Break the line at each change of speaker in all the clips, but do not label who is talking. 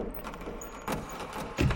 フフフ。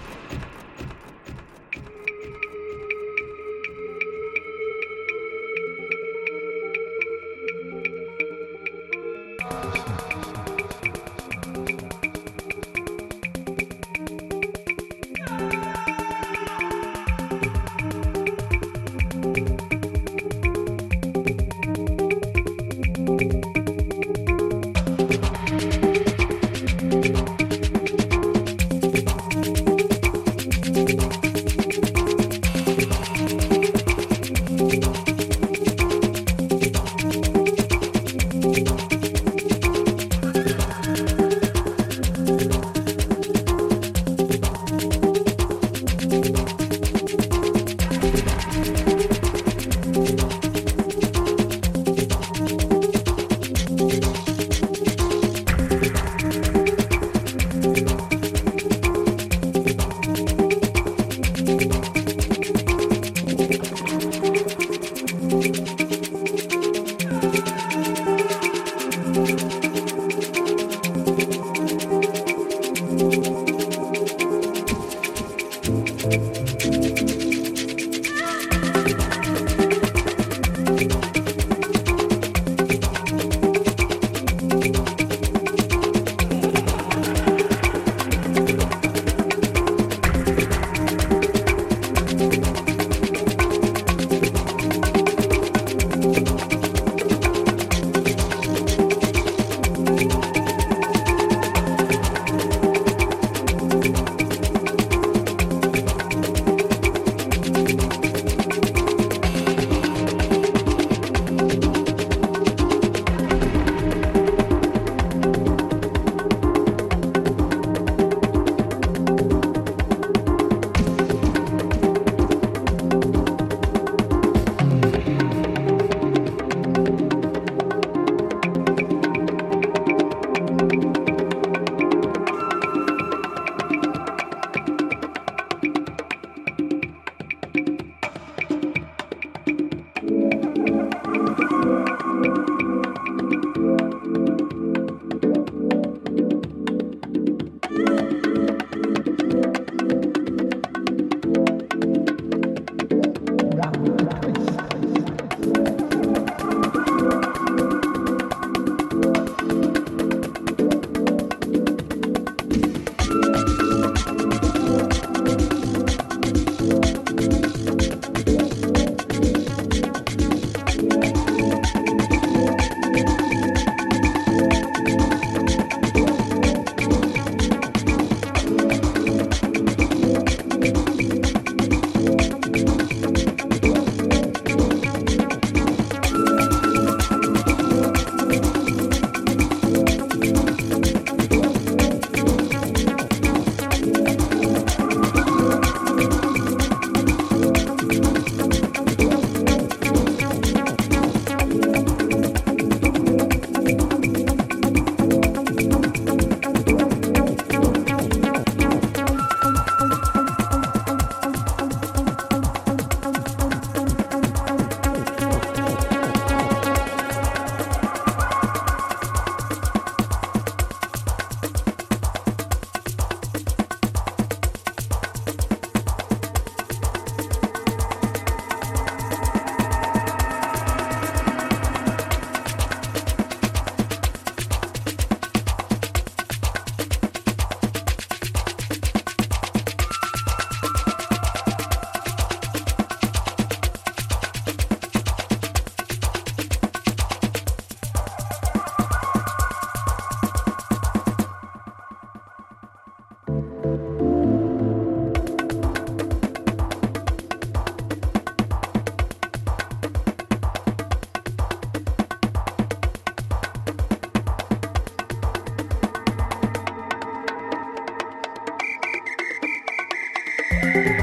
thank you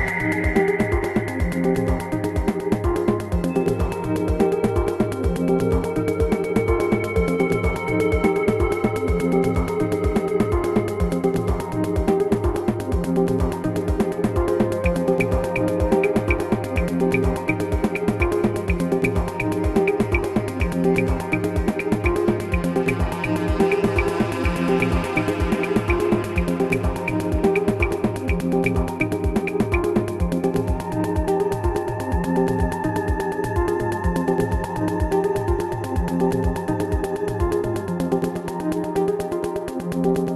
Thank you.